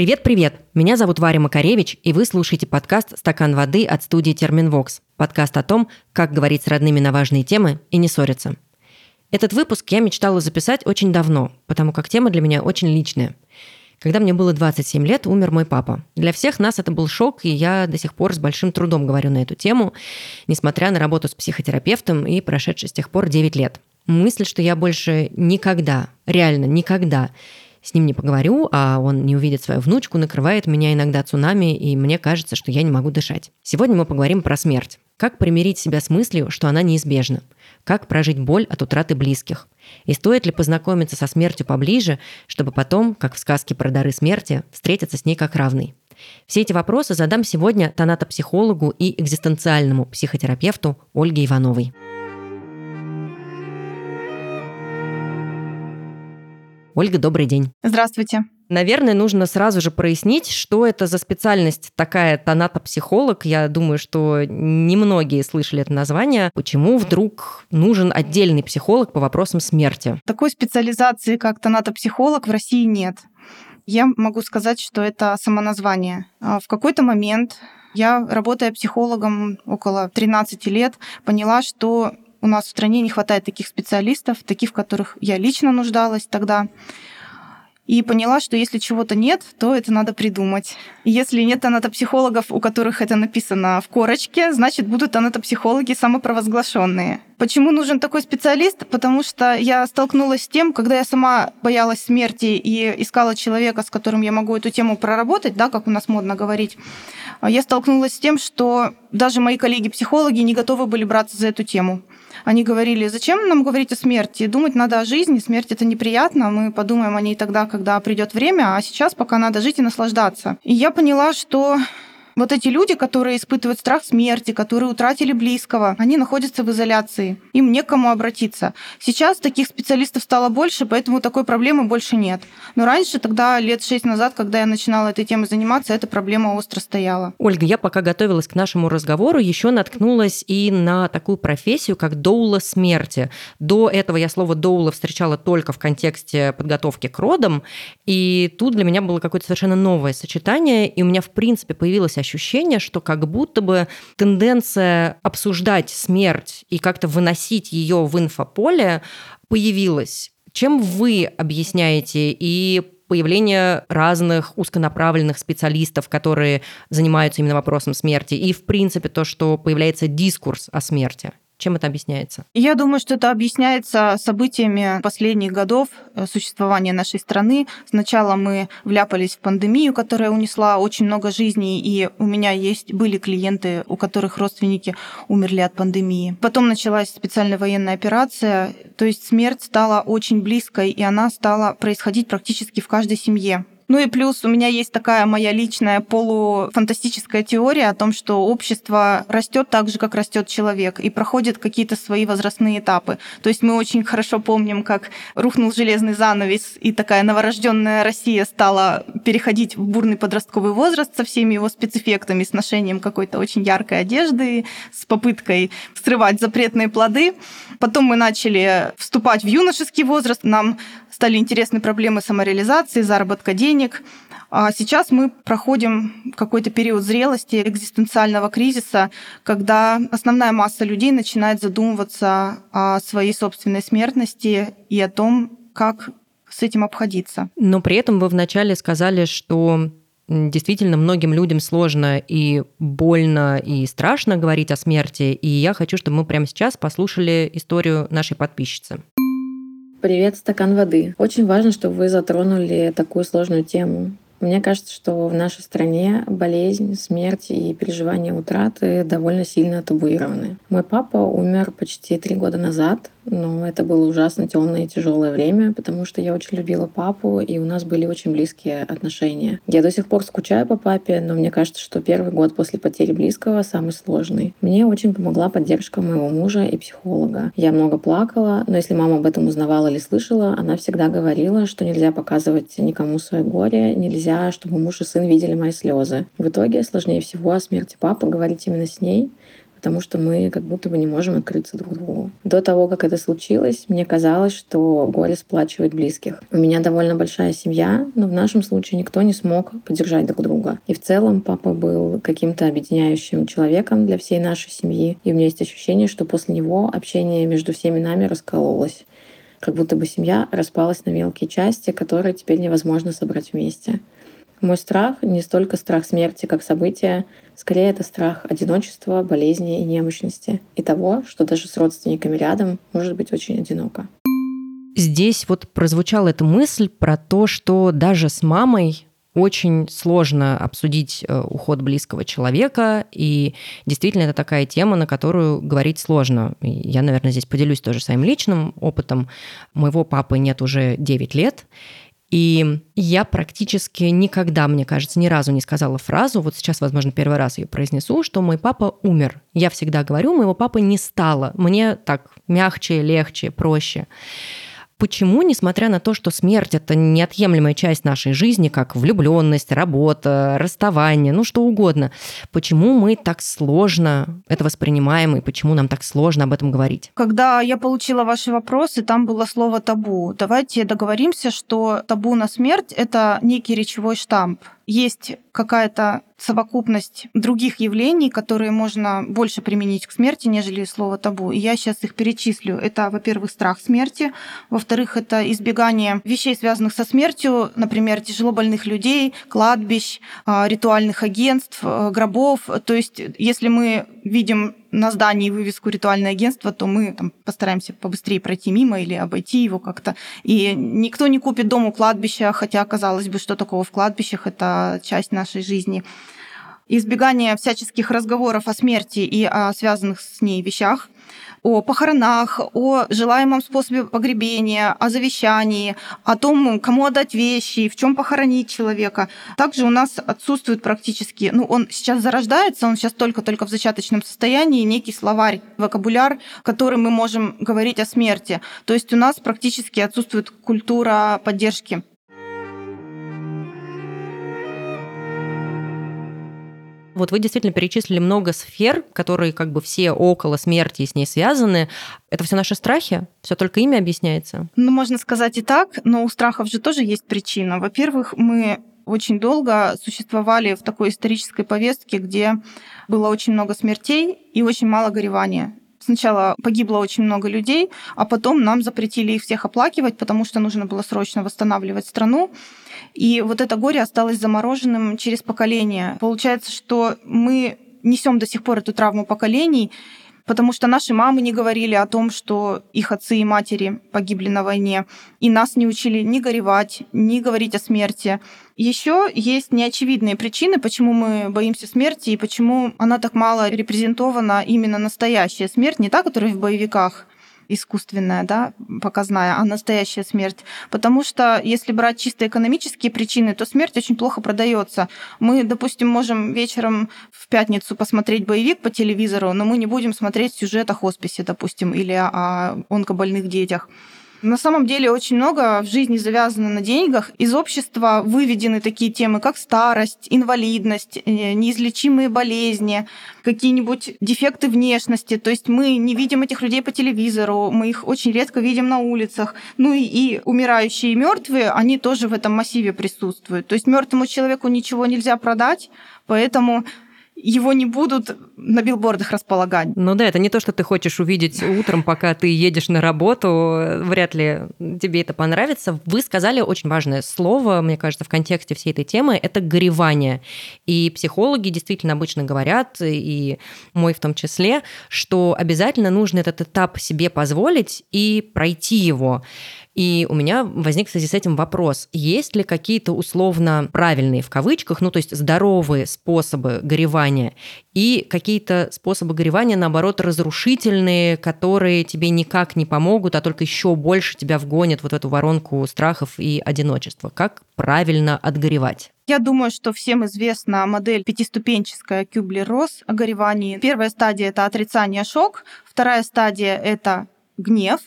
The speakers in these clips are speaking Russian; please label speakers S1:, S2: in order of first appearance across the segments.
S1: Привет-привет! Меня зовут Варя Макаревич, и вы слушаете подкаст «Стакан воды» от студии «Терминвокс». Подкаст о том, как говорить с родными на важные темы и не ссориться. Этот выпуск я мечтала записать очень давно, потому как тема для меня очень личная. Когда мне было 27 лет, умер мой папа. Для всех нас это был шок, и я до сих пор с большим трудом говорю на эту тему, несмотря на работу с психотерапевтом и прошедшие с тех пор 9 лет. Мысль, что я больше никогда, реально никогда с ним не поговорю, а он не увидит свою внучку, накрывает меня иногда цунами, и мне кажется, что я не могу дышать. Сегодня мы поговорим про смерть. Как примирить себя с мыслью, что она неизбежна? Как прожить боль от утраты близких? И стоит ли познакомиться со смертью поближе, чтобы потом, как в сказке про дары смерти, встретиться с ней как равный? Все эти вопросы задам сегодня тонатопсихологу и экзистенциальному психотерапевту Ольге Ивановой. Ольга, добрый день.
S2: Здравствуйте.
S1: Наверное, нужно сразу же прояснить, что это за специальность такая тонатопсихолог. Я думаю, что немногие слышали это название. Почему вдруг нужен отдельный психолог по вопросам смерти?
S2: Такой специализации, как тонатопсихолог, в России нет. Я могу сказать, что это самоназвание. А в какой-то момент я, работая психологом около 13 лет, поняла, что у нас в стране не хватает таких специалистов, таких, в которых я лично нуждалась тогда. И поняла, что если чего-то нет, то это надо придумать. Если нет анатопсихологов, у которых это написано в корочке, значит, будут анатопсихологи самопровозглашенные. Почему нужен такой специалист? Потому что я столкнулась с тем, когда я сама боялась смерти и искала человека, с которым я могу эту тему проработать, да, как у нас модно говорить, я столкнулась с тем, что даже мои коллеги-психологи не готовы были браться за эту тему. Они говорили, зачем нам говорить о смерти? Думать надо о жизни, смерть это неприятно, мы подумаем о ней тогда, когда придет время, а сейчас пока надо жить и наслаждаться. И я поняла, что вот эти люди, которые испытывают страх смерти, которые утратили близкого, они находятся в изоляции. Им некому обратиться. Сейчас таких специалистов стало больше, поэтому такой проблемы больше нет. Но раньше, тогда лет шесть назад, когда я начинала этой темой заниматься, эта проблема остро стояла.
S1: Ольга, я пока готовилась к нашему разговору, еще наткнулась и на такую профессию, как доула смерти. До этого я слово доула встречала только в контексте подготовки к родам, и тут для меня было какое-то совершенно новое сочетание, и у меня, в принципе, появилось ощущение, что как будто бы тенденция обсуждать смерть и как-то выносить ее в инфополе появилась. Чем вы объясняете и появление разных узконаправленных специалистов, которые занимаются именно вопросом смерти, и, в принципе, то, что появляется дискурс о смерти? Чем это объясняется?
S2: Я думаю, что это объясняется событиями последних годов э, существования нашей страны. Сначала мы вляпались в пандемию, которая унесла очень много жизней, и у меня есть были клиенты, у которых родственники умерли от пандемии. Потом началась специальная военная операция, то есть смерть стала очень близкой, и она стала происходить практически в каждой семье. Ну и плюс у меня есть такая моя личная полуфантастическая теория о том, что общество растет так же, как растет человек, и проходит какие-то свои возрастные этапы. То есть мы очень хорошо помним, как рухнул железный занавес, и такая новорожденная Россия стала переходить в бурный подростковый возраст со всеми его спецэффектами, с ношением какой-то очень яркой одежды, с попыткой срывать запретные плоды. Потом мы начали вступать в юношеский возраст, нам стали интересны проблемы самореализации, заработка денег. А сейчас мы проходим какой-то период зрелости, экзистенциального кризиса, когда основная масса людей начинает задумываться о своей собственной смертности и о том, как с этим обходиться.
S1: Но при этом вы вначале сказали, что действительно многим людям сложно и больно и страшно говорить о смерти, и я хочу, чтобы мы прямо сейчас послушали историю нашей подписчицы.
S3: Привет, стакан воды. Очень важно, чтобы вы затронули такую сложную тему. Мне кажется, что в нашей стране болезнь, смерть и переживание утраты довольно сильно табуированы. Мой папа умер почти три года назад, но это было ужасно темное и тяжелое время, потому что я очень любила папу, и у нас были очень близкие отношения. Я до сих пор скучаю по папе, но мне кажется, что первый год после потери близкого самый сложный. Мне очень помогла поддержка моего мужа и психолога. Я много плакала, но если мама об этом узнавала или слышала, она всегда говорила, что нельзя показывать никому свое горе, нельзя нельзя, чтобы муж и сын видели мои слезы. В итоге сложнее всего о смерти папы говорить именно с ней, потому что мы как будто бы не можем открыться друг другу. До того, как это случилось, мне казалось, что горе сплачивает близких. У меня довольно большая семья, но в нашем случае никто не смог поддержать друг друга. И в целом папа был каким-то объединяющим человеком для всей нашей семьи. И у меня есть ощущение, что после него общение между всеми нами раскололось как будто бы семья распалась на мелкие части, которые теперь невозможно собрать вместе. Мой страх не столько страх смерти как события, скорее это страх одиночества, болезни и немощности, и того, что даже с родственниками рядом может быть очень одиноко.
S1: Здесь вот прозвучала эта мысль про то, что даже с мамой очень сложно обсудить э, уход близкого человека, и действительно это такая тема, на которую говорить сложно. Я, наверное, здесь поделюсь тоже своим личным опытом. Моего папы нет уже 9 лет, и я практически никогда, мне кажется, ни разу не сказала фразу, вот сейчас, возможно, первый раз ее произнесу, что мой папа умер. Я всегда говорю, моего папы не стало. Мне так мягче, легче, проще почему, несмотря на то, что смерть это неотъемлемая часть нашей жизни, как влюбленность, работа, расставание, ну что угодно, почему мы так сложно это воспринимаем и почему нам так сложно об этом говорить?
S2: Когда я получила ваши вопросы, там было слово табу. Давайте договоримся, что табу на смерть это некий речевой штамп есть какая-то совокупность других явлений, которые можно больше применить к смерти, нежели слово табу. И я сейчас их перечислю. Это, во-первых, страх смерти, во-вторых, это избегание вещей, связанных со смертью, например, тяжело больных людей, кладбищ, а, ритуальных агентств, а, гробов. То есть, если мы видим на здании вывеску «Ритуальное агентство», то мы там, постараемся побыстрее пройти мимо или обойти его как-то. И никто не купит дом у кладбища, хотя, казалось бы, что такого в кладбищах, это часть нашей жизни. Избегание всяческих разговоров о смерти и о связанных с ней вещах – о похоронах, о желаемом способе погребения, о завещании, о том, кому отдать вещи, в чем похоронить человека. Также у нас отсутствует практически, ну, он сейчас зарождается, он сейчас только-только в зачаточном состоянии, некий словарь, вокабуляр, которым мы можем говорить о смерти. То есть у нас практически отсутствует культура поддержки
S1: Вот вы действительно перечислили много сфер, которые как бы все около смерти и с ней связаны. Это все наши страхи? Все только ими объясняется?
S2: Ну, можно сказать и так, но у страхов же тоже есть причина. Во-первых, мы очень долго существовали в такой исторической повестке, где было очень много смертей и очень мало горевания. Сначала погибло очень много людей, а потом нам запретили их всех оплакивать, потому что нужно было срочно восстанавливать страну. И вот это горе осталось замороженным через поколение. Получается, что мы несем до сих пор эту травму поколений, потому что наши мамы не говорили о том, что их отцы и матери погибли на войне, и нас не учили ни горевать, ни говорить о смерти. Еще есть неочевидные причины, почему мы боимся смерти и почему она так мало репрезентована именно настоящая смерть, не та, которая в боевиках, искусственная, да, показная, а настоящая смерть. Потому что если брать чисто экономические причины, то смерть очень плохо продается. Мы, допустим, можем вечером в пятницу посмотреть боевик по телевизору, но мы не будем смотреть сюжет о хосписе, допустим, или о онкобольных детях. На самом деле очень много в жизни завязано на деньгах. Из общества выведены такие темы, как старость, инвалидность, э, неизлечимые болезни, какие-нибудь дефекты внешности. То есть мы не видим этих людей по телевизору, мы их очень редко видим на улицах. Ну и, и умирающие и мертвые, они тоже в этом массиве присутствуют. То есть мертвому человеку ничего нельзя продать, поэтому его не будут на билбордах располагать.
S1: Ну да, это не то, что ты хочешь увидеть утром, пока ты едешь на работу. Вряд ли тебе это понравится. Вы сказали очень важное слово, мне кажется, в контексте всей этой темы, это горевание. И психологи действительно обычно говорят, и мой в том числе, что обязательно нужно этот этап себе позволить и пройти его. И у меня возник в связи с этим вопрос. Есть ли какие-то условно правильные, в кавычках, ну то есть здоровые способы горевания и какие-то способы горевания, наоборот, разрушительные, которые тебе никак не помогут, а только еще больше тебя вгонят вот в эту воронку страхов и одиночества? Как правильно отгоревать?
S2: Я думаю, что всем известна модель пятиступенческая Кюблер-Росс о горевании. Первая стадия – это отрицание, шок. Вторая стадия – это гнев.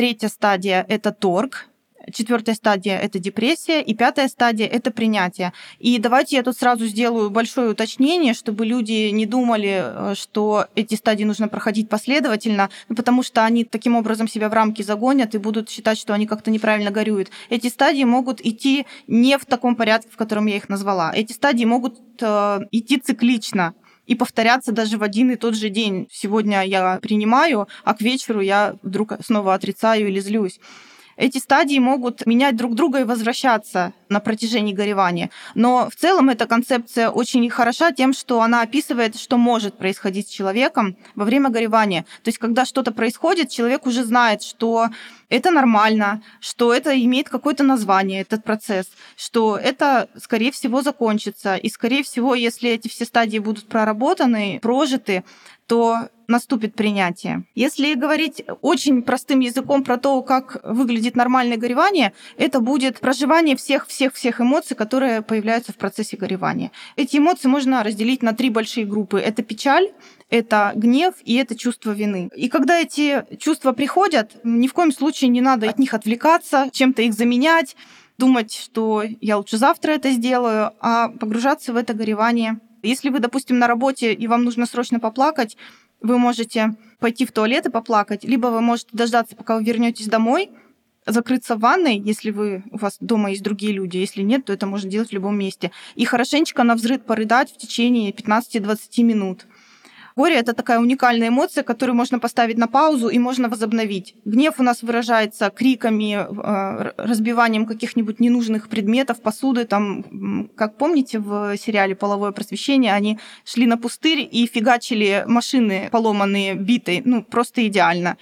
S2: Третья стадия – это торг, Четвертая стадия – это депрессия, и пятая стадия – это принятие. И давайте я тут сразу сделаю большое уточнение, чтобы люди не думали, э, что эти стадии нужно проходить последовательно, ну, потому что они таким образом себя в рамки загонят и будут считать, что они как-то неправильно горюют. Эти стадии могут идти не в таком порядке, в котором я их назвала. Эти стадии могут э, идти циклично и повторяться даже в один и тот же день. Сегодня я принимаю, а к вечеру я вдруг снова отрицаю или злюсь. Эти стадии могут менять друг друга и возвращаться на протяжении горевания. Но в целом эта концепция очень хороша тем, что она описывает, что может происходить с человеком во время горевания. То есть, когда что-то происходит, человек уже знает, что это нормально, что это имеет какое-то название, этот процесс, что это, скорее всего, закончится. И, скорее всего, если эти все стадии будут проработаны, прожиты, то наступит принятие. Если говорить очень простым языком про то, как выглядит нормальное горевание, это будет проживание всех-всех-всех эмоций, которые появляются в процессе горевания. Эти эмоции можно разделить на три большие группы. Это печаль, это гнев и это чувство вины. И когда эти чувства приходят, ни в коем случае не надо от них отвлекаться, чем-то их заменять, думать, что я лучше завтра это сделаю, а погружаться в это горевание если вы, допустим, на работе и вам нужно срочно поплакать, вы можете пойти в туалет и поплакать, либо вы можете дождаться, пока вы вернетесь домой, закрыться в ванной, если вы, у вас дома есть другие люди. Если нет, то это можно делать в любом месте. И хорошенечко на взрыв порыдать в течение 15-20 минут. Горе — это такая уникальная эмоция, которую можно поставить на паузу и можно возобновить. Гнев у нас выражается криками, э, разбиванием каких-нибудь ненужных предметов, посуды. Там, как помните, в сериале «Половое просвещение» они шли на пустырь и фигачили машины поломанные, битой. Ну, просто идеально.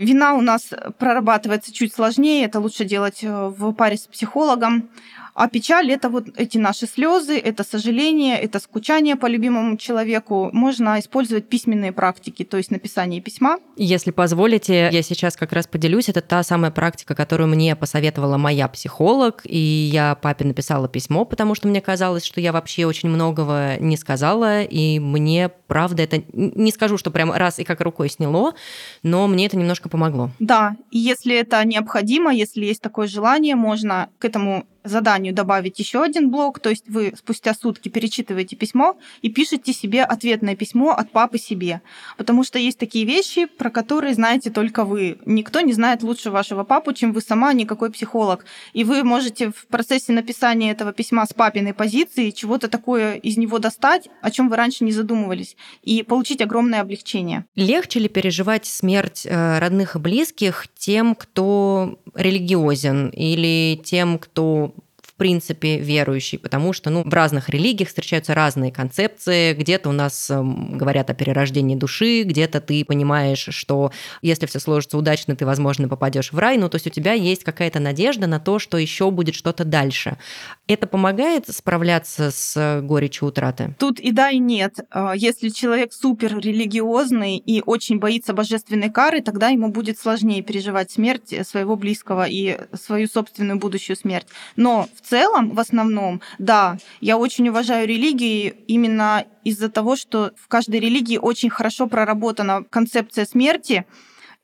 S2: Вина у нас прорабатывается чуть сложнее, это лучше делать э, в паре с психологом. А печаль это вот эти наши слезы, это сожаление, это скучание по любимому человеку. Можно использовать письменные практики, то есть написание письма.
S1: Если позволите, я сейчас как раз поделюсь. Это та самая практика, которую мне посоветовала моя психолог, и я папе написала письмо, потому что мне казалось, что я вообще очень многого не сказала, и мне, правда, это не скажу, что прям раз и как рукой сняло, но мне это немножко помогло.
S2: Да, и если это необходимо, если есть такое желание, можно к этому заданию добавить еще один блок, то есть вы спустя сутки перечитываете письмо и пишете себе ответное письмо от папы себе. Потому что есть такие вещи, про которые знаете только вы. Никто не знает лучше вашего папу, чем вы сама, никакой психолог. И вы можете в процессе написания этого письма с папиной позиции чего-то такое из него достать, о чем вы раньше не задумывались, и получить огромное облегчение.
S1: Легче ли переживать смерть э, родных и близких тем, кто религиозен, или тем, кто принципе верующий, потому что ну, в разных религиях встречаются разные концепции. Где-то у нас эм, говорят о перерождении души, где-то ты понимаешь, что если все сложится удачно, ты, возможно, попадешь в рай. Ну, то есть у тебя есть какая-то надежда на то, что еще будет что-то дальше. Это помогает справляться с горечью утраты?
S2: Тут и да, и нет. А, если человек супер религиозный и очень боится божественной кары, тогда ему будет сложнее переживать смерть своего близкого и свою собственную будущую смерть. Но в целом, в основном, да, я очень уважаю религии именно из-за того, что в каждой религии очень хорошо проработана концепция смерти,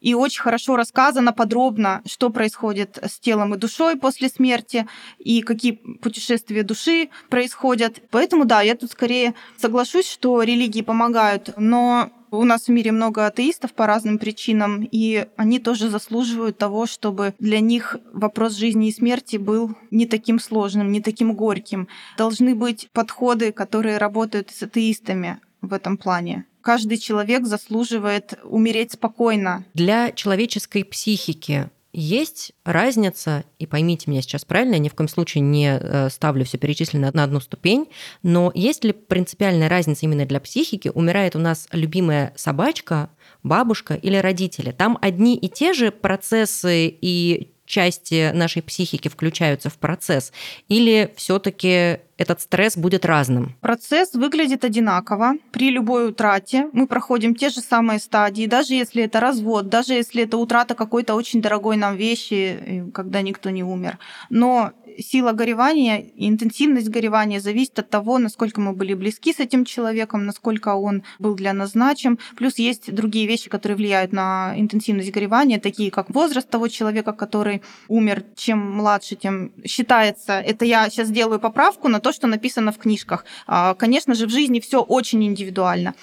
S2: и очень хорошо рассказано подробно, что происходит с телом и душой после смерти, и какие путешествия души происходят. Поэтому да, я тут скорее соглашусь, что религии помогают, но у нас в мире много атеистов по разным причинам, и они тоже заслуживают того, чтобы для них вопрос жизни и смерти был не таким сложным, не таким горьким. Должны быть подходы, которые работают с атеистами в этом плане. Каждый человек заслуживает умереть спокойно.
S1: Для человеческой психики есть разница, и поймите меня сейчас правильно, я ни в коем случае не э, ставлю все перечисленное на одну ступень, но есть ли принципиальная разница именно для психики? Умирает у нас любимая собачка, бабушка или родители? Там одни и те же процессы и части нашей психики включаются в процесс? Или все-таки этот стресс будет разным?
S2: Процесс выглядит одинаково. При любой утрате мы проходим те же самые стадии, даже если это развод, даже если это утрата какой-то очень дорогой нам вещи, когда никто не умер. Но сила горевания и интенсивность горевания зависит от того, насколько мы были близки с этим человеком, насколько он был для нас значим. Плюс есть другие вещи, которые влияют на интенсивность горевания, такие как возраст того человека, который умер. Чем младше, тем считается. Это я сейчас делаю поправку на то, что написано в книжках. А, конечно же, в жизни все очень индивидуально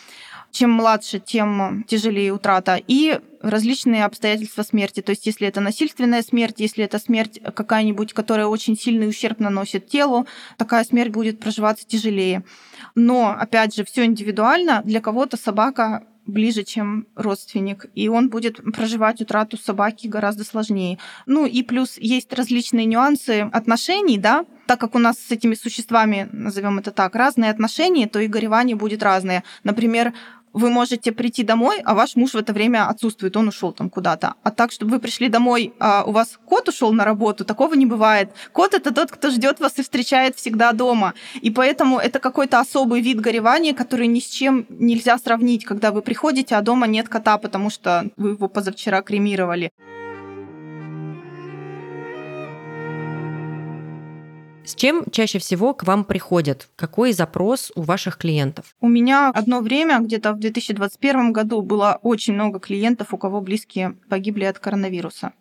S2: чем младше, тем тяжелее утрата. И различные обстоятельства смерти. То есть, если это насильственная смерть, если это смерть какая-нибудь, которая очень сильный ущерб наносит телу, такая смерть будет проживаться тяжелее. Но, опять же, все индивидуально. Для кого-то собака ближе, чем родственник, и он будет проживать утрату собаки гораздо сложнее. Ну и плюс есть различные нюансы отношений, да, так как у нас с этими существами, назовем это так, разные отношения, то и горевание будет разное. Например, вы можете прийти домой, а ваш муж в это время отсутствует, он ушел там куда-то. А так, чтобы вы пришли домой, а у вас кот ушел на работу, такого не бывает. Кот это тот, кто ждет вас и встречает всегда дома. И поэтому это какой-то особый вид горевания, который ни с чем нельзя сравнить, когда вы приходите, а дома нет кота, потому что вы его позавчера кремировали.
S1: С чем чаще всего к вам приходят? Какой запрос у ваших клиентов?
S2: У меня одно время, где-то в 2021 году, было очень много клиентов, у кого близкие погибли от коронавируса.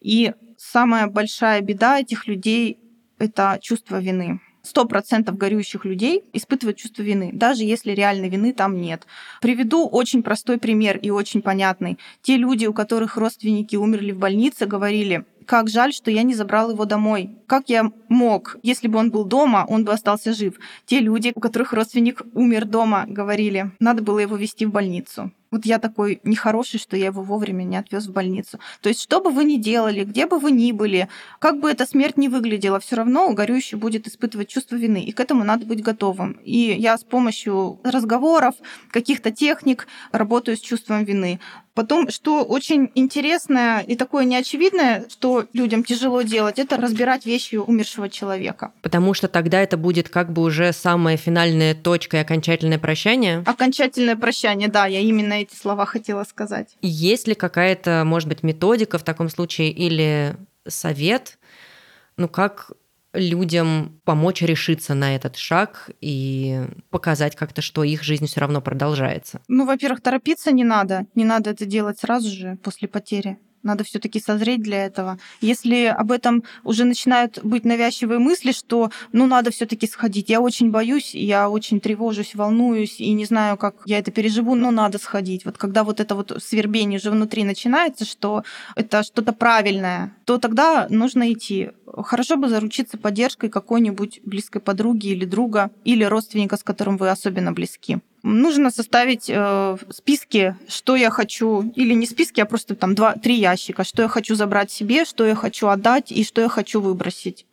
S2: И самая большая беда этих людей – это чувство вины. Сто процентов горюющих людей испытывают чувство вины, даже если реальной вины там нет. Приведу очень простой пример и очень понятный. Те люди, у которых родственники умерли в больнице, говорили, как жаль, что я не забрал его домой. Как я мог? Если бы он был дома, он бы остался жив. Те люди, у которых родственник умер дома, говорили, надо было его вести в больницу. Вот я такой нехороший, что я его вовремя не отвез в больницу. То есть, что бы вы ни делали, где бы вы ни были, как бы эта смерть ни выглядела, все равно горюющий будет испытывать чувство вины. И к этому надо быть готовым. И я с помощью разговоров, каких-то техник работаю с чувством вины. Потом, что очень интересное и такое неочевидное, что людям тяжело делать, это разбирать вещи умершего человека.
S1: Потому что тогда это будет как бы уже самая финальная точка и окончательное прощание.
S2: Окончательное прощание, да, я именно эти слова хотела сказать.
S1: Есть ли какая-то, может быть, методика в таком случае или совет, ну как людям помочь решиться на этот шаг и показать как-то, что их жизнь все равно продолжается?
S2: Ну, во-первых, торопиться не надо. Не надо это делать сразу же после потери. Надо все-таки созреть для этого. Если об этом уже начинают быть навязчивые мысли, что ну надо все-таки сходить. Я очень боюсь, я очень тревожусь, волнуюсь и не знаю, как я это переживу, но надо сходить. Вот когда вот это вот свербение уже внутри начинается, что это что-то правильное, то тогда нужно идти. Хорошо бы заручиться поддержкой какой-нибудь близкой подруги или друга, или родственника, с которым вы особенно близки нужно составить э, списки, что я хочу, или не списки, а просто там два, три ящика, что я хочу забрать себе, что я хочу отдать и что я хочу выбросить.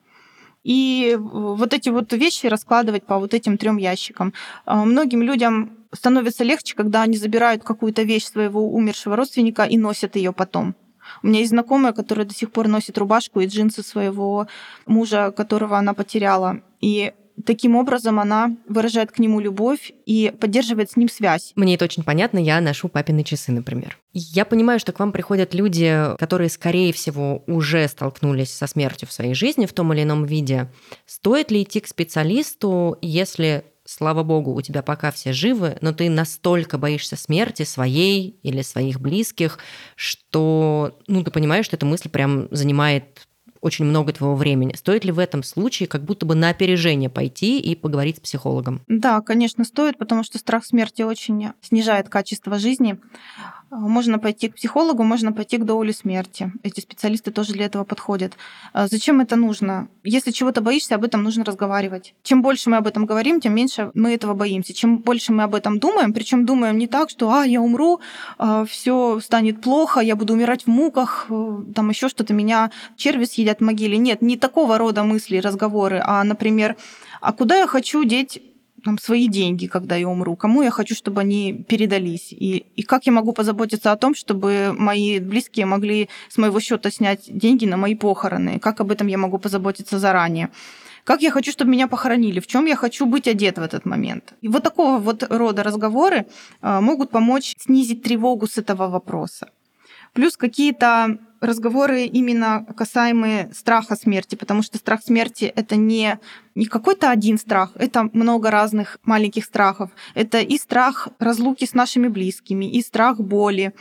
S2: И вот эти вот вещи раскладывать по вот этим трем ящикам. Э, многим людям становится легче, когда они забирают какую-то вещь своего умершего родственника и носят ее потом. У меня есть знакомая, которая до сих пор носит рубашку и джинсы своего мужа, которого она потеряла. И Таким образом, она выражает к нему любовь и поддерживает с ним связь.
S1: Мне это очень понятно, я ношу папины часы, например. Я понимаю, что к вам приходят люди, которые, скорее всего, уже столкнулись со смертью в своей жизни в том или ином виде. Стоит ли идти к специалисту, если слава богу, у тебя пока все живы, но ты настолько боишься смерти своей или своих близких, что, ну, ты понимаешь, что эта мысль прям занимает очень много твоего времени. Стоит ли в этом случае как будто бы на опережение пойти и поговорить с психологом?
S2: Да, конечно, стоит, потому что страх смерти очень снижает качество жизни. Можно пойти к психологу, можно пойти к доуле смерти. Эти специалисты тоже для этого подходят. А зачем это нужно? Если чего-то боишься, об этом нужно разговаривать. Чем больше мы об этом говорим, тем меньше мы этого боимся. Чем больше мы об этом думаем, причем думаем не так, что а, я умру, а, все станет плохо, я буду умирать в муках, э, там еще что-то, меня черви съедят в могиле. Нет, не такого рода мысли, разговоры, а, например, а куда я хочу деть там, свои деньги, когда я умру, кому я хочу, чтобы они передались, и, и как я могу позаботиться о том, чтобы мои близкие могли с моего счета снять деньги на мои похороны, как об этом я могу позаботиться заранее? Как я хочу, чтобы меня похоронили, в чем я хочу быть одет в этот момент. И вот такого вот рода разговоры э, могут помочь снизить тревогу с этого вопроса. Плюс какие-то разговоры именно касаемые страха смерти, потому что страх смерти это не, не какой-то один страх, это много разных маленьких страхов. Это и страх разлуки с нашими близкими, и страх боли,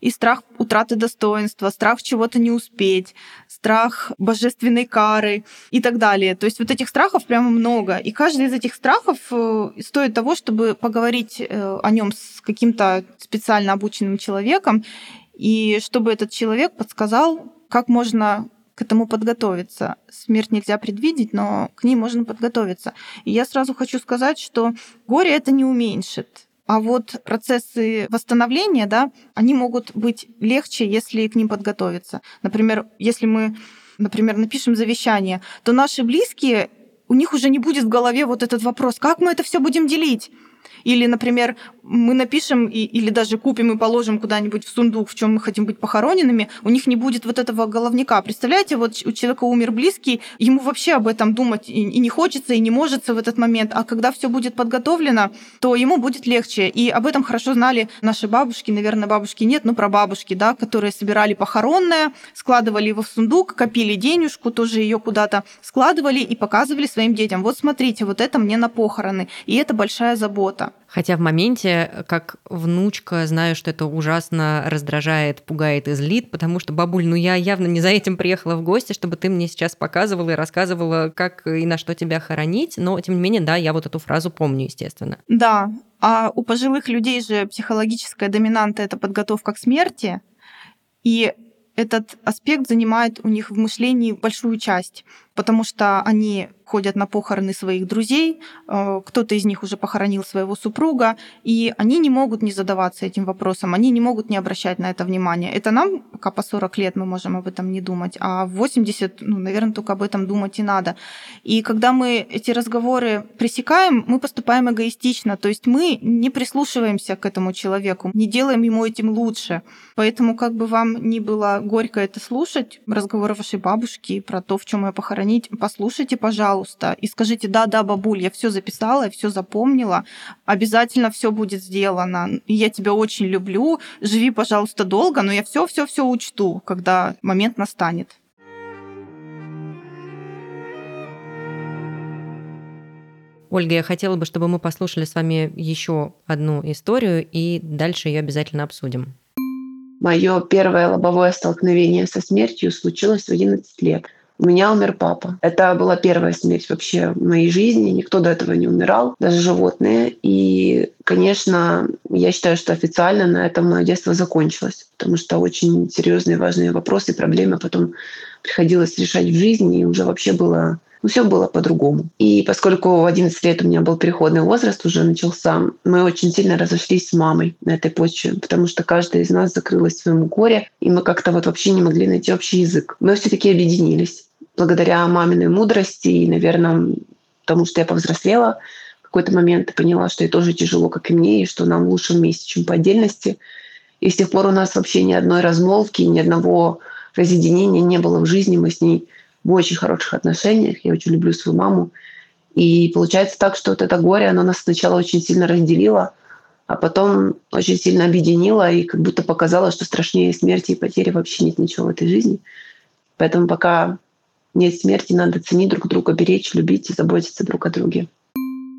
S2: и страх утраты достоинства, страх чего-то не успеть, страх божественной кары и так далее. То есть вот этих страхов прямо много. И каждый из этих страхов э, стоит того, чтобы поговорить э, о нем с каким-то специально обученным человеком, и чтобы этот человек подсказал, как можно к этому подготовиться. Смерть нельзя предвидеть, но к ней можно подготовиться. И я сразу хочу сказать, что горе это не уменьшит. А вот процессы восстановления, да, они могут быть легче, если к ним подготовиться. Например, если мы, например, напишем завещание, то наши близкие, у них уже не будет в голове вот этот вопрос, как мы это все будем делить? Или, например, мы напишем и, или даже купим и положим куда-нибудь в сундук, в чем мы хотим быть похороненными, у них не будет вот этого головника. Представляете, вот у человека умер близкий, ему вообще об этом думать и, и не хочется, и не может в этот момент. А когда все будет подготовлено, то ему будет легче. И об этом хорошо знали наши бабушки, наверное, бабушки нет, но про бабушки, да, которые собирали похоронное, складывали его в сундук, копили денежку, тоже ее куда-то складывали и показывали своим детям. Вот смотрите, вот это мне на похороны. И это большая забота.
S1: Хотя в моменте, как внучка, знаю, что это ужасно раздражает, пугает и злит, потому что, бабуль, ну я явно не за этим приехала в гости, чтобы ты мне сейчас показывала и рассказывала, как и на что тебя хоронить, но, тем не менее, да, я вот эту фразу помню, естественно.
S2: Да, а у пожилых людей же психологическая доминанта — это подготовка к смерти, и этот аспект занимает у них в мышлении большую часть, потому что они ходят на похороны своих друзей, э, кто-то из них уже похоронил своего супруга, и они не могут не задаваться этим вопросом, они не могут не обращать на это внимание. Это нам, пока по 40 лет, мы можем об этом не думать, а в 80, ну, наверное, только об этом думать и надо. И когда мы эти разговоры пресекаем, мы поступаем эгоистично, то есть мы не прислушиваемся к этому человеку, не делаем ему этим лучше. Поэтому как бы вам ни было горько это слушать, разговоры вашей бабушки про то, в чем ее похоронить, послушайте, пожалуйста, пожалуйста, и скажите, да, да, бабуль, я все записала, я все запомнила, обязательно все будет сделано. Я тебя очень люблю, живи, пожалуйста, долго, но я все, все, все учту, когда момент настанет.
S1: Ольга, я хотела бы, чтобы мы послушали с вами еще одну историю и дальше ее обязательно обсудим.
S4: Мое первое лобовое столкновение со смертью случилось в 11 лет. У меня умер папа. Это была первая смерть вообще в моей жизни. Никто до этого не умирал, даже животные. И, конечно, я считаю, что официально на этом мое детство закончилось, потому что очень серьезные важные вопросы, проблемы потом приходилось решать в жизни, и уже вообще было ну, все было по-другому. И поскольку в 11 лет у меня был переходный возраст, уже начался, мы очень сильно разошлись с мамой на этой почве, потому что каждая из нас закрылась в своем горе, и мы как-то вот вообще не могли найти общий язык. Мы все таки объединились благодаря маминой мудрости и, наверное, тому, что я повзрослела в какой-то момент и поняла, что ей тоже тяжело, как и мне, и что нам лучше вместе, чем по отдельности. И с тех пор у нас вообще ни одной размолвки, ни одного разъединения не было в жизни. Мы с ней в очень хороших отношениях. Я очень люблю свою маму. И получается так, что вот это горе, оно нас сначала очень сильно разделило, а потом очень сильно объединило и как будто показало, что страшнее смерти и потери вообще нет ничего в этой жизни. Поэтому пока нет смерти, надо ценить друг друга, беречь, любить и заботиться друг о друге.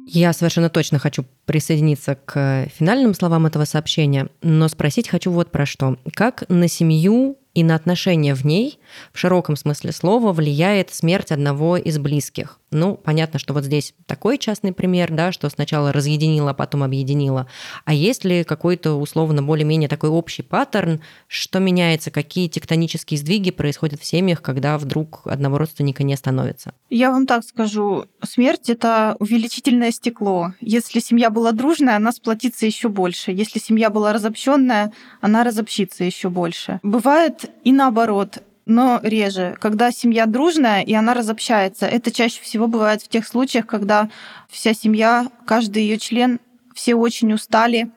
S1: Я совершенно точно хочу присоединиться к финальным словам этого сообщения, но спросить хочу вот про что. Как на семью и на отношения в ней в широком смысле слова влияет смерть одного из близких. Ну, понятно, что вот здесь такой частный пример, да, что сначала разъединила, а потом объединила. А есть ли какой-то условно более-менее такой общий паттерн, что меняется, какие тектонические сдвиги происходят в семьях, когда вдруг одного родственника не становится?
S2: Я вам так скажу, смерть это увеличительное стекло. Если семья была дружная, она сплотится еще больше. Если семья была разобщенная, она разобщится еще больше. Бывает и наоборот но реже. Когда семья дружная и она разобщается, это чаще всего бывает в тех случаях, когда вся семья, каждый ее член, все очень устали,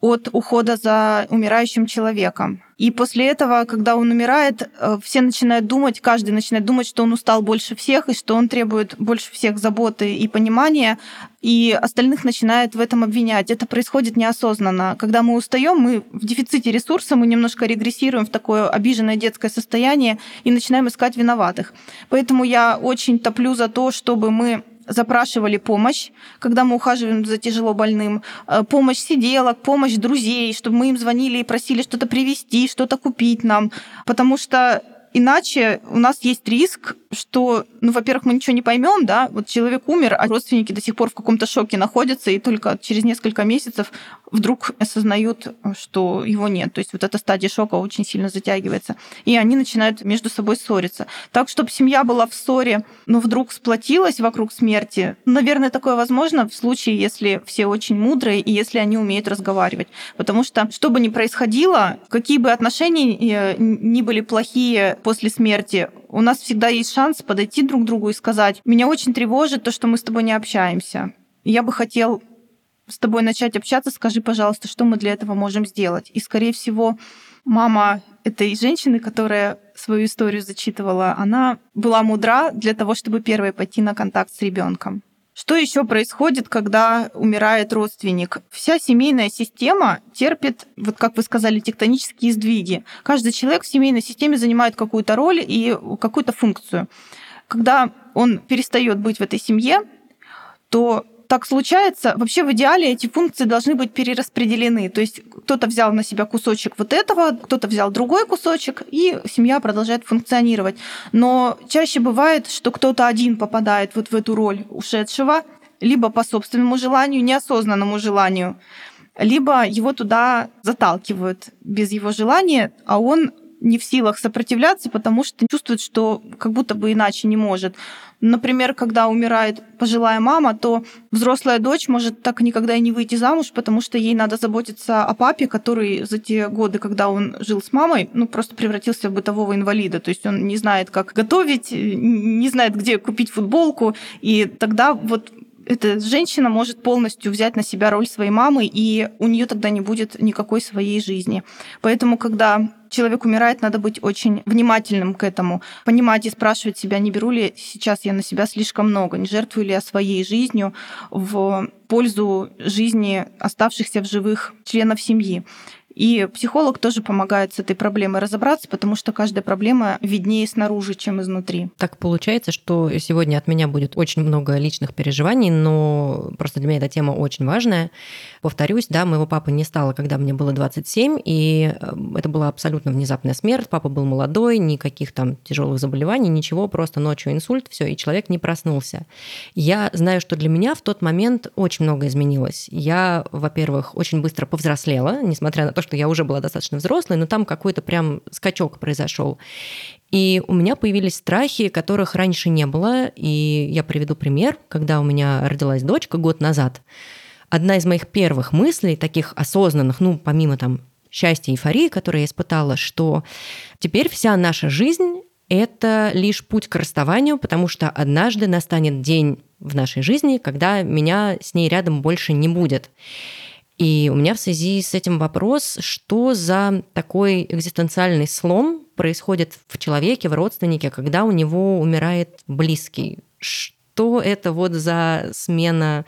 S2: от ухода за умирающим человеком. И после этого, когда он умирает, э, все начинают думать, каждый начинает думать, что он устал больше всех и что он требует больше всех заботы и понимания, и остальных начинает в этом обвинять. Это происходит неосознанно. Когда мы устаем, мы в дефиците ресурса, мы немножко регрессируем в такое обиженное детское состояние и начинаем искать виноватых. Поэтому я очень топлю за то, чтобы мы запрашивали помощь, когда мы ухаживаем за тяжело больным, э, помощь сиделок, помощь друзей, чтобы мы им звонили и просили что-то привезти, что-то купить нам, потому что Иначе у нас есть риск, что, ну, во-первых, мы ничего не поймем, да, вот человек умер, а родственники до сих пор в каком-то шоке находятся, и только через несколько месяцев вдруг осознают, что его нет. То есть вот эта стадия шока очень сильно затягивается. И они начинают между собой ссориться. Так, чтобы семья была в ссоре, но вдруг сплотилась вокруг смерти, наверное, такое возможно в случае, если все очень мудрые и если они умеют разговаривать. Потому что, что бы ни происходило, какие бы отношения э, ни были плохие после смерти, у нас всегда есть шанс подойти друг к другу и сказать, меня очень тревожит то, что мы с тобой не общаемся. Я бы хотел с тобой начать общаться, скажи, пожалуйста, что мы для этого можем сделать. И, скорее всего, мама этой женщины, которая свою историю зачитывала, она была мудра для того, чтобы первой пойти на контакт с ребенком. Что еще происходит, когда умирает родственник? Вся семейная система терпит, вот как вы сказали, тектонические сдвиги. Каждый человек в семейной системе занимает какую-то роль и какую-то функцию. Когда он перестает быть в этой семье, то так случается, вообще в идеале эти функции должны быть перераспределены. То есть кто-то взял на себя кусочек вот этого, кто-то взял другой кусочек, и семья продолжает функционировать. Но чаще бывает, что кто-то один попадает вот в эту роль ушедшего, либо по собственному желанию, неосознанному желанию, либо его туда заталкивают без его желания, а он не в силах сопротивляться, потому что чувствует, что как будто бы иначе не может. Например, когда умирает пожилая мама, то взрослая дочь может так никогда и не выйти замуж, потому что ей надо заботиться о папе, который за те годы, когда он жил с мамой, ну просто превратился в бытового инвалида. То есть он не знает, как готовить, не знает, где купить футболку. И тогда вот эта женщина может полностью взять на себя роль своей мамы, и у нее тогда не будет никакой своей жизни. Поэтому, когда человек умирает, надо быть очень внимательным к этому, понимать и спрашивать себя, не беру ли сейчас я на себя слишком много, не жертвую ли я своей жизнью в пользу жизни оставшихся в живых членов семьи. И психолог тоже помогает с этой проблемой разобраться, потому что каждая проблема виднее снаружи, чем изнутри.
S1: Так получается, что сегодня от меня будет очень много личных переживаний, но просто для меня эта тема очень важная. Повторюсь, да, моего папы не стало, когда мне было 27, и э, это была абсолютно внезапная смерть. Папа был молодой, никаких там тяжелых заболеваний, ничего, просто ночью инсульт, все, и человек не проснулся. Я знаю, что для меня в тот момент очень много изменилось. Я, во-первых, очень быстро повзрослела, несмотря на то, что я уже была достаточно взрослой, но там какой-то прям скачок произошел. И у меня появились страхи, которых раньше не было. И я приведу пример. Когда у меня родилась дочка год назад, одна из моих первых мыслей, таких осознанных, ну, помимо там счастья и эйфории, которые я испытала, что теперь вся наша жизнь — это лишь путь к расставанию, потому что однажды настанет день в нашей жизни, когда меня с ней рядом больше не будет. И у меня в связи с этим вопрос, что за такой экзистенциальный слом происходит в человеке, в родственнике, когда у него умирает близкий? Что это вот за смена,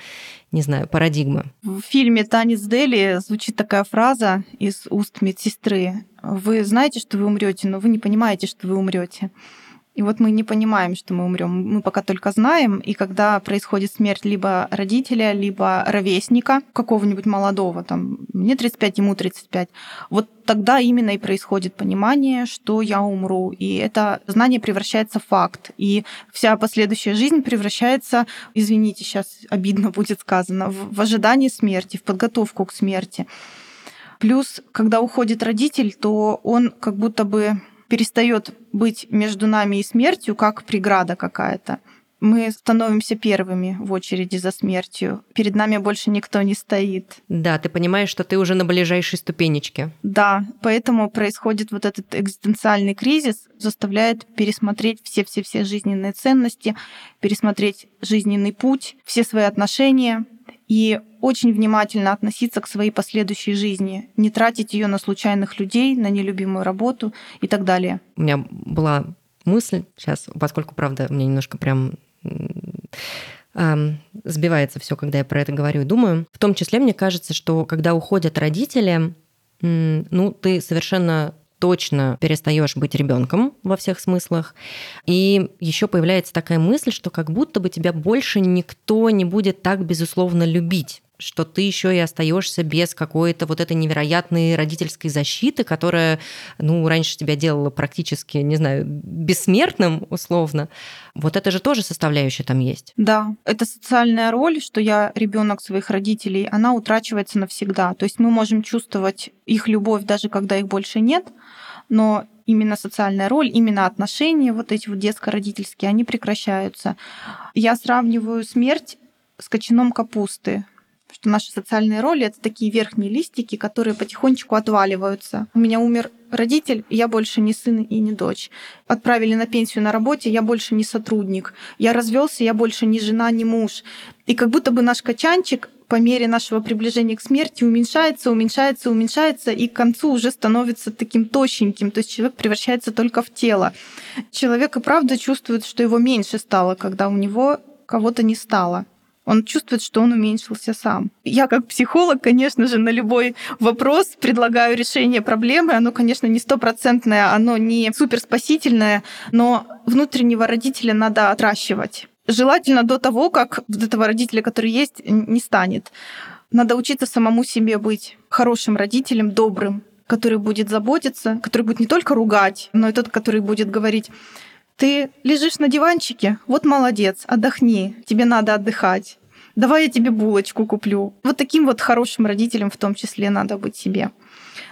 S1: не знаю, парадигмы?
S2: В фильме «Танец Дели» звучит такая фраза из уст медсестры. Вы знаете, что вы умрете, но вы не понимаете, что вы умрете. И вот мы не понимаем, что мы умрем. Мы пока только знаем, и когда происходит смерть либо родителя, либо ровесника, какого-нибудь молодого, там, мне 35, ему 35, вот тогда именно и происходит понимание, что я умру. И это знание превращается в факт. И вся последующая жизнь превращается, извините, сейчас обидно будет сказано, в, в ожидание смерти, в подготовку к смерти. Плюс, когда уходит родитель, то он как будто бы перестает быть между нами и смертью как преграда какая-то. Мы становимся первыми в очереди за смертью. Перед нами больше никто не стоит.
S1: Да, ты понимаешь, что ты уже на ближайшей ступенечке.
S2: Да, поэтому происходит вот этот экзистенциальный кризис, заставляет пересмотреть все-все-все жизненные ценности, пересмотреть жизненный путь, все свои отношения, и очень внимательно относиться к своей последующей жизни, не тратить ее на случайных людей, на нелюбимую работу и так далее.
S1: У меня была мысль сейчас, поскольку, правда, мне немножко прям сбивается все, когда я про это говорю и думаю. В том числе, мне кажется, что когда уходят родители, ну, ты совершенно точно перестаешь быть ребенком во всех смыслах. И еще появляется такая мысль, что как будто бы тебя больше никто не будет так безусловно любить что ты еще и остаешься без какой-то вот этой невероятной родительской защиты, которая, ну, раньше тебя делала практически, не знаю, бессмертным условно. Вот это же тоже составляющая там есть.
S2: Да, это социальная роль, что я ребенок своих родителей, она утрачивается навсегда. То есть мы можем чувствовать их любовь даже когда их больше нет, но именно социальная роль, именно отношения вот эти вот детско-родительские, они прекращаются. Я сравниваю смерть с кочаном капусты что наши социальные роли — это такие верхние листики, которые потихонечку отваливаются. У меня умер родитель, я больше не сын и не дочь. Отправили на пенсию на работе, я больше не сотрудник. Я развелся, я больше не жена, не муж. И как будто бы наш качанчик по мере нашего приближения к смерти уменьшается, уменьшается, уменьшается, и к концу уже становится таким тощеньким. То есть человек превращается только в тело. Человек и правда чувствует, что его меньше стало, когда у него кого-то не стало он чувствует, что он уменьшился сам. Я как психолог, конечно же, на любой вопрос предлагаю решение проблемы. Оно, конечно, не стопроцентное, оно не суперспасительное, но внутреннего родителя надо отращивать. Желательно до того, как этого родителя, который есть, не станет. Надо учиться самому себе быть хорошим родителем, добрым, который будет заботиться, который будет не только ругать, но и тот, который будет говорить, ты лежишь на диванчике, вот молодец, отдохни, тебе надо отдыхать. Давай я тебе булочку куплю. Вот таким вот хорошим родителем в том числе надо быть себе.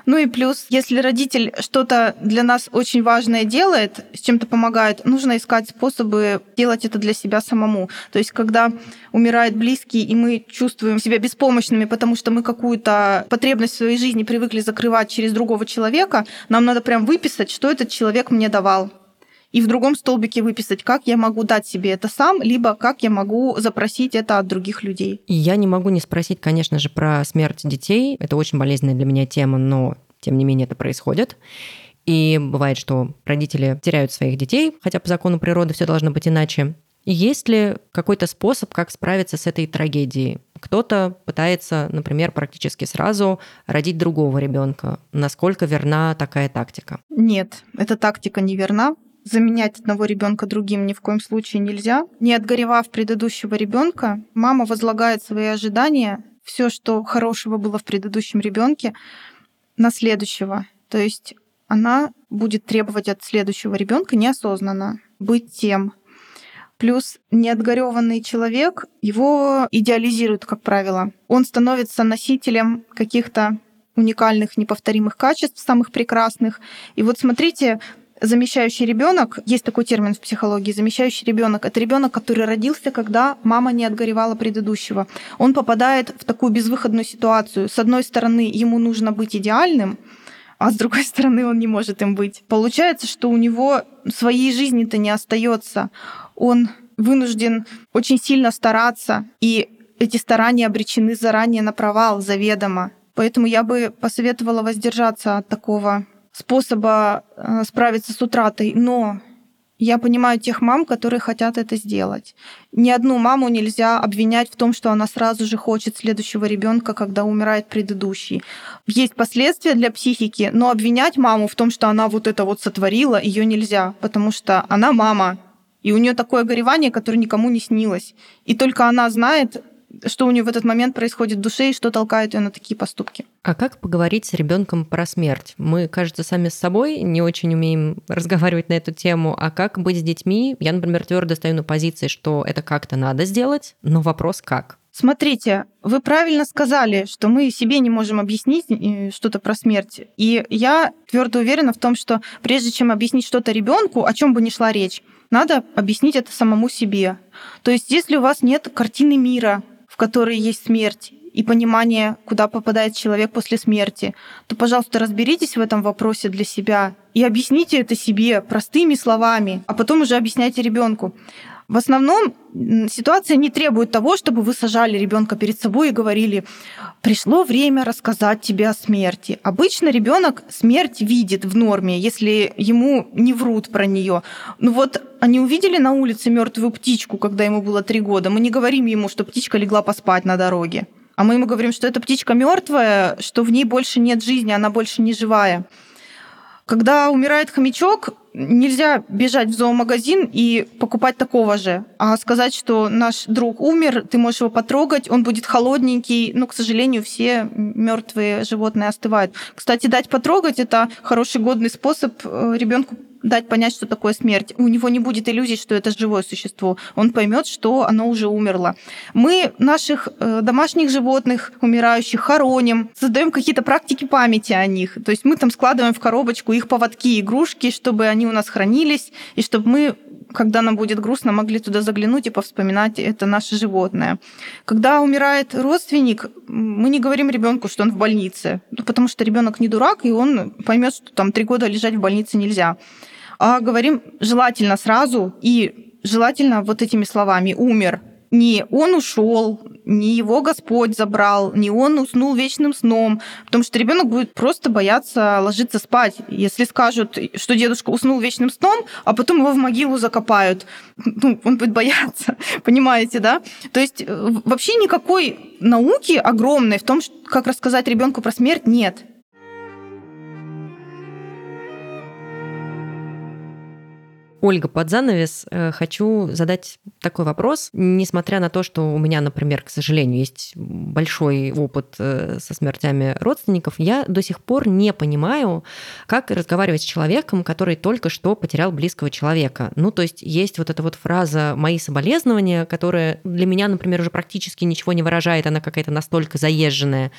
S2: Ну и плюс, если родитель что-то для нас очень важное делает, с чем-то помогает, нужно искать способы делать это для себя самому. То есть, когда умирает близкий, и мы чувствуем себя беспомощными, потому что мы какую-то потребность в своей жизни привыкли закрывать через другого человека, нам надо прям выписать, что этот человек мне давал и в другом столбике выписать, как я могу дать себе это сам, либо как я могу запросить это от других людей.
S1: И я не могу не спросить, конечно же, про смерть детей. Это очень болезненная для меня тема, но тем не менее это происходит. И бывает, что родители теряют своих детей, хотя по закону природы все должно быть иначе. И есть ли какой-то способ, как справиться с этой трагедией? Кто-то пытается, например, практически сразу родить другого ребенка. Насколько верна такая тактика?
S2: Нет, эта тактика не верна заменять одного ребенка другим ни в коем случае нельзя. Не отгоревав предыдущего ребенка, мама возлагает свои ожидания, все, что хорошего было в предыдущем ребенке, на следующего. То есть она будет требовать от следующего ребенка неосознанно быть тем. Плюс неотгореванный человек, его идеализируют, как правило. Он становится носителем каких-то уникальных, неповторимых качеств, самых прекрасных. И вот смотрите, замещающий ребенок, есть такой термин в психологии, замещающий ребенок, это ребенок, который родился, когда мама не отгоревала предыдущего. Он попадает в такую безвыходную ситуацию. С одной стороны, ему нужно быть идеальным, а с другой стороны, он не может им быть. Получается, что у него своей жизни-то не остается. Он вынужден очень сильно стараться, и эти старания обречены заранее на провал заведомо. Поэтому я бы посоветовала воздержаться от такого способа э, справиться с утратой, но я понимаю тех мам, которые хотят это сделать. Ни одну маму нельзя обвинять в том, что она сразу же хочет следующего ребенка, когда умирает предыдущий. Есть последствия для психики, но обвинять маму в том, что она вот это вот сотворила, ее нельзя, потому что она мама, и у нее такое горевание, которое никому не снилось. И только она знает, что у нее в этот момент происходит в душе и что толкает ее на такие поступки.
S1: А как поговорить с ребенком про смерть? Мы, кажется, сами с собой не очень умеем разговаривать на эту тему. А как быть с детьми? Я, например, твердо стою на позиции, что это как-то надо сделать, но вопрос как?
S2: Смотрите, вы правильно сказали, что мы себе не можем объяснить э, что-то про смерть. И я твердо уверена в том, что прежде чем объяснить что-то ребенку, о чем бы ни шла речь, надо объяснить это самому себе. То есть, если у вас нет картины мира, в которой есть смерть, и понимание, куда попадает человек после смерти, то, пожалуйста, разберитесь в этом вопросе для себя и объясните это себе простыми словами, а потом уже объясняйте ребенку. В основном ситуация не требует того, чтобы вы сажали ребенка перед собой и говорили, пришло время рассказать тебе о смерти. Обычно ребенок смерть видит в норме, если ему не врут про нее. Ну вот они увидели на улице мертвую птичку, когда ему было три года. Мы не говорим ему, что птичка легла поспать на дороге. А мы ему говорим, что эта птичка мертвая, что в ней больше нет жизни, она больше не живая. Когда умирает хомячок, нельзя бежать в зоомагазин и покупать такого же, а сказать, что наш друг умер, ты можешь его потрогать, он будет холодненький. Ну, к сожалению, все мертвые животные остывают. Кстати, дать потрогать это хороший годный способ э, ребенку дать понять, что такое смерть. У него не будет иллюзий, что это живое существо. Он поймет, что оно уже умерло. Мы наших э, домашних животных, умирающих, хороним, создаем какие-то практики памяти о них. То есть мы там складываем в коробочку их поводки, игрушки, чтобы они у нас хранились, и чтобы мы когда нам будет грустно, могли туда заглянуть и повспоминать это наше животное. Когда умирает родственник, мы не говорим ребенку, что он в больнице, потому что ребенок не дурак, и он поймет, что там три года лежать в больнице нельзя а говорим желательно сразу и желательно вот этими словами «умер». Не он ушел, не его Господь забрал, не он уснул вечным сном, потому что ребенок будет просто бояться ложиться спать. Если скажут, что дедушка уснул вечным сном, а потом его в могилу закопают, ну, он будет бояться, понимаете, да? То есть э, вообще никакой науки огромной в том, как рассказать ребенку про смерть, нет.
S1: Ольга, под занавес э, хочу задать такой вопрос. Несмотря на то, что у меня, например, к сожалению, есть большой опыт э, со смертями родственников, я до сих пор не понимаю, как разговаривать с человеком, который только что потерял близкого человека. Ну, то есть есть вот эта вот фраза «мои соболезнования», которая для меня, например, уже практически ничего не выражает, она какая-то настолько заезженная.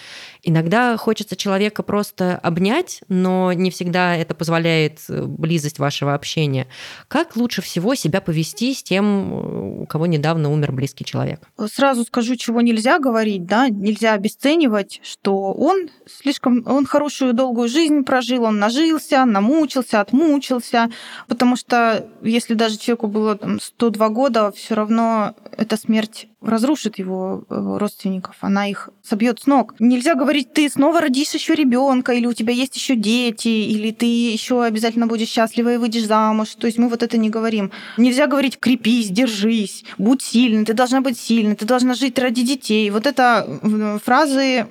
S1: Иногда хочется человека просто обнять, но не всегда это позволяет э, близость вашего общения. Как лучше всего себя повести с тем, у кого недавно умер близкий человек?
S2: Сразу скажу, чего нельзя говорить, да, нельзя обесценивать, что он слишком, он хорошую долгую жизнь прожил, он нажился, намучился, отмучился, потому что если даже человеку было там, 102 года, все равно эта смерть разрушит его э, родственников, она их собьет с ног. Нельзя говорить, ты снова родишь еще ребенка, или у тебя есть еще дети, или ты еще обязательно будешь счастлива и выйдешь замуж. То есть мы вот это не говорим. Нельзя говорить, крепись, держись, будь сильной, ты должна быть сильной, ты должна жить ради детей. Вот это фразы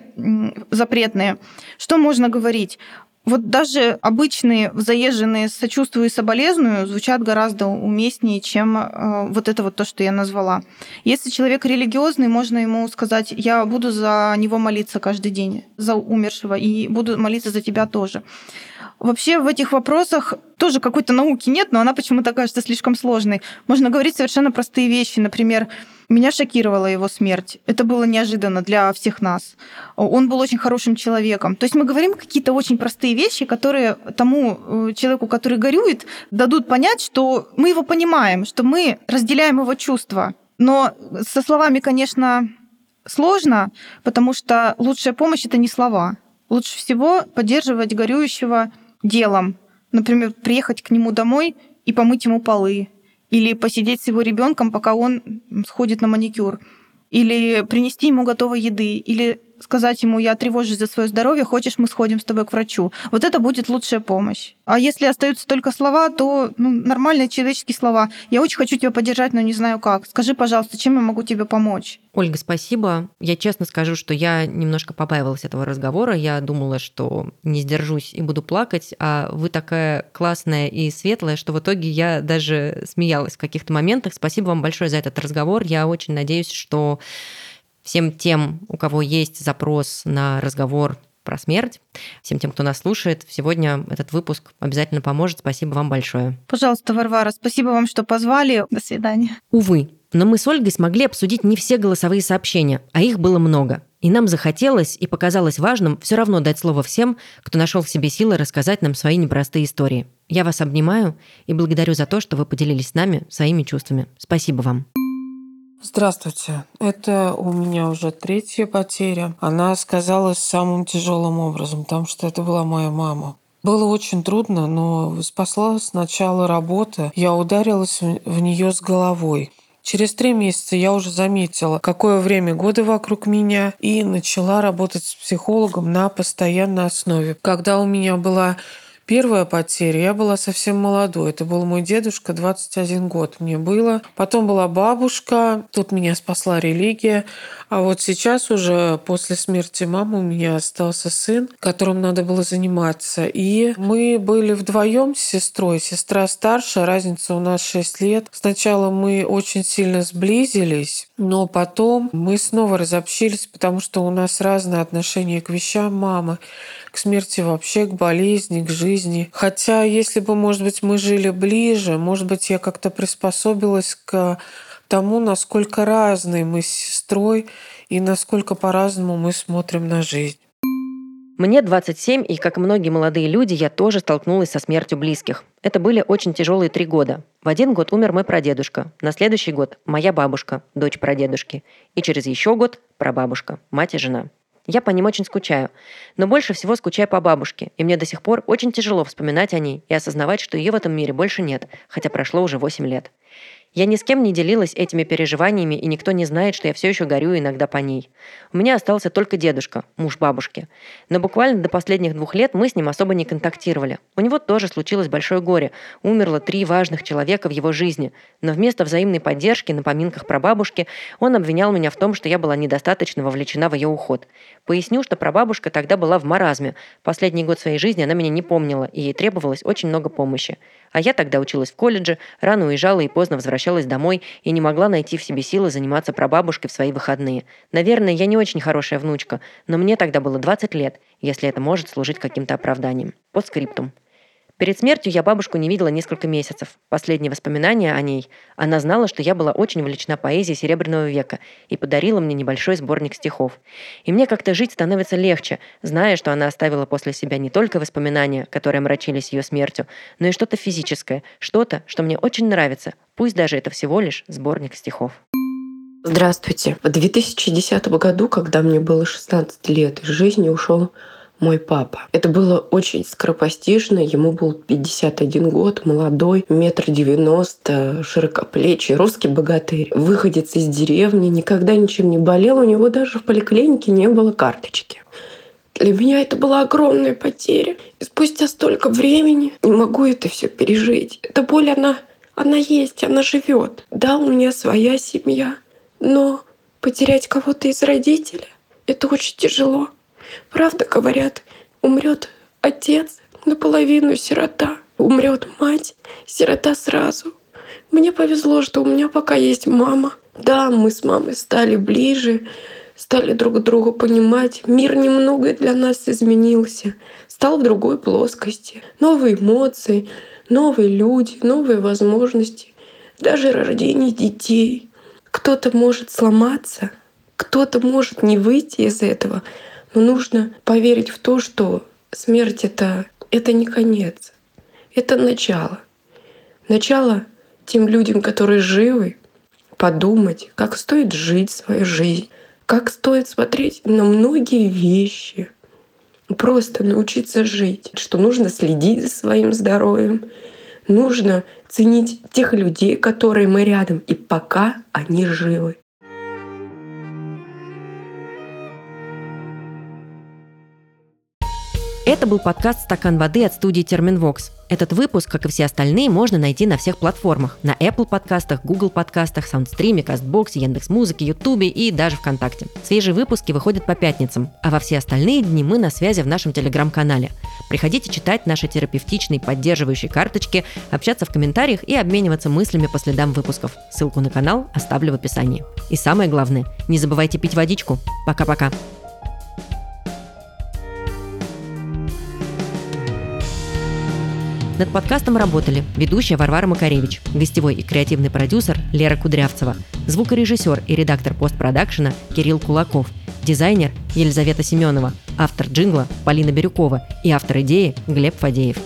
S2: запретные. Что можно говорить? Вот даже обычные заезженные «сочувствую и соболезную» звучат гораздо уместнее, чем э, вот это вот то, что я назвала. Если человек религиозный, можно ему сказать, я буду за него молиться каждый день, за умершего, и буду молиться за тебя тоже. Вообще в этих вопросах тоже какой-то науки нет, но она почему-то кажется слишком сложной. Можно говорить совершенно простые вещи. Например, меня шокировала его смерть. Это было неожиданно для всех нас. Он был очень хорошим человеком. То есть мы говорим какие-то очень простые вещи, которые тому э, человеку, который горюет, дадут понять, что мы его понимаем, что мы разделяем его чувства. Но со словами, конечно, сложно, потому что лучшая помощь это не слова. Лучше всего поддерживать горюющего делом. Например, приехать к нему домой и помыть ему полы. Или посидеть с его ребенком, пока он сходит на маникюр. Или принести ему готовой еды. Или сказать ему, я тревожусь за свое здоровье, хочешь, мы сходим с тобой к врачу. Вот это будет лучшая помощь. А если остаются только слова, то ну, нормальные человеческие слова. Я очень хочу тебя поддержать, но не знаю как. Скажи, пожалуйста, чем я могу тебе помочь?
S1: Ольга, спасибо. Я честно скажу, что я немножко побаивалась этого разговора. Я думала, что не сдержусь и буду плакать, а вы такая классная и светлая, что в итоге я даже смеялась в каких-то моментах. Спасибо вам большое за этот разговор. Я очень надеюсь, что всем тем, у кого есть запрос на разговор про смерть, всем тем, кто нас слушает, сегодня этот выпуск обязательно поможет. Спасибо вам большое.
S2: Пожалуйста, Варвара, спасибо вам, что позвали. До свидания.
S1: Увы, но мы с Ольгой смогли обсудить не все голосовые сообщения, а их было много. И нам захотелось и показалось важным все равно дать слово всем, кто нашел в себе силы рассказать нам свои непростые истории. Я вас обнимаю и благодарю за то, что вы поделились с нами своими чувствами. Спасибо вам.
S5: Здравствуйте. Это у меня уже третья потеря. Она сказалась самым тяжелым образом, потому что это была моя мама. Было очень трудно, но спасла сначала работа. Я ударилась в нее с головой. Через три месяца я уже заметила, какое время года вокруг меня, и начала работать с психологом на постоянной основе. Когда у меня была Первая потеря, я была совсем молодой. Это был мой дедушка, 21 год мне было. Потом была бабушка, тут меня спасла религия. А вот сейчас уже после смерти мамы у меня остался сын, которым надо было заниматься. И мы были вдвоем с сестрой. Сестра старшая, разница у нас 6 лет. Сначала мы очень сильно сблизились, но потом мы снова разобщились, потому что у нас разное отношение к вещам мамы к смерти вообще, к болезни, к жизни. Хотя, если бы, может быть, мы жили ближе, может быть, я как-то приспособилась к тому, насколько разные мы с сестрой и насколько по-разному мы смотрим на жизнь.
S1: Мне 27, и, как многие молодые люди, я тоже столкнулась со смертью близких. Это были очень тяжелые три года. В один год умер мой прадедушка, на следующий год – моя бабушка, дочь прадедушки, и через еще год – прабабушка, мать и жена. Я по ним очень скучаю. Но больше всего скучаю по бабушке, и мне до сих пор очень тяжело вспоминать о ней и осознавать, что ее в этом мире больше нет, хотя прошло уже 8 лет. Я ни с кем не делилась этими переживаниями, и никто не знает, что я все еще горю иногда по ней. У меня остался только дедушка, муж бабушки. Но буквально до последних двух лет мы с ним особо не контактировали. У него тоже случилось большое горе. Умерло три важных человека в его жизни. Но вместо взаимной поддержки на поминках про бабушки он обвинял меня в том, что я была недостаточно вовлечена в ее уход. Поясню, что прабабушка тогда была в маразме. Последний год своей жизни она меня не помнила, и ей требовалось очень много помощи. А я тогда училась в колледже, рано уезжала и поздно возвращалась домой, и не могла найти в себе силы заниматься прабабушкой в свои выходные. Наверное, я не очень хорошая внучка, но мне тогда было 20 лет, если это может служить каким-то оправданием. По скриптум. Перед смертью я бабушку не видела несколько месяцев. Последние воспоминания о ней. Она знала, что я была очень увлечена поэзией Серебряного века и подарила мне небольшой сборник стихов. И мне как-то жить становится легче, зная, что она оставила после себя не только воспоминания, которые омрачились ее смертью, но и что-то физическое, что-то, что мне очень нравится, пусть даже это всего лишь сборник стихов.
S6: Здравствуйте. В 2010 году, когда мне было 16 лет, из жизни ушел мой папа. Это было очень скоропостижно. Ему был 51 год, молодой, метр девяносто, широкоплечий, русский богатырь. Выходец из деревни, никогда ничем не болел. У него даже в поликлинике не было карточки. Для меня это была огромная потеря. И спустя столько времени не могу это все пережить. Эта боль, она, она есть, она живет. Да, у меня своя семья, но потерять кого-то из родителей — это очень тяжело. Правда говорят, умрет отец, наполовину сирота. Умрет мать, сирота сразу. Мне повезло, что у меня пока есть мама. Да, мы с мамой стали ближе, стали друг друга понимать. Мир немного для нас изменился, стал в другой плоскости. Новые эмоции, новые люди, новые возможности, даже рождение детей. Кто-то может сломаться, кто-то может не выйти из этого, но нужно поверить в то, что смерть это, это не конец, это начало. Начало тем людям, которые живы, подумать, как стоит жить свою жизнь, как стоит смотреть на многие вещи, просто научиться жить, что нужно следить за своим здоровьем, нужно ценить тех людей, которые мы рядом, и пока они живы.
S1: Это был подкаст «Стакан воды» от студии «Терминвокс». Этот выпуск, как и все остальные, можно найти на всех платформах. На Apple подкастах, Google подкастах, Soundstream, CastBox, Яндекс.Музыке, Ютубе и даже ВКонтакте. Свежие выпуски выходят по пятницам, а во все остальные дни мы на связи в нашем Телеграм-канале. Приходите читать наши терапевтичные поддерживающие карточки, общаться в комментариях и обмениваться мыслями по следам выпусков. Ссылку на канал оставлю в описании. И самое главное, не забывайте пить водичку. Пока-пока. Над подкастом работали ведущая Варвара Макаревич, гостевой и креативный продюсер Лера Кудрявцева, звукорежиссер и редактор постпродакшена Кирилл Кулаков, дизайнер Елизавета Семенова, автор джингла Полина Бирюкова и автор идеи Глеб Фадеев.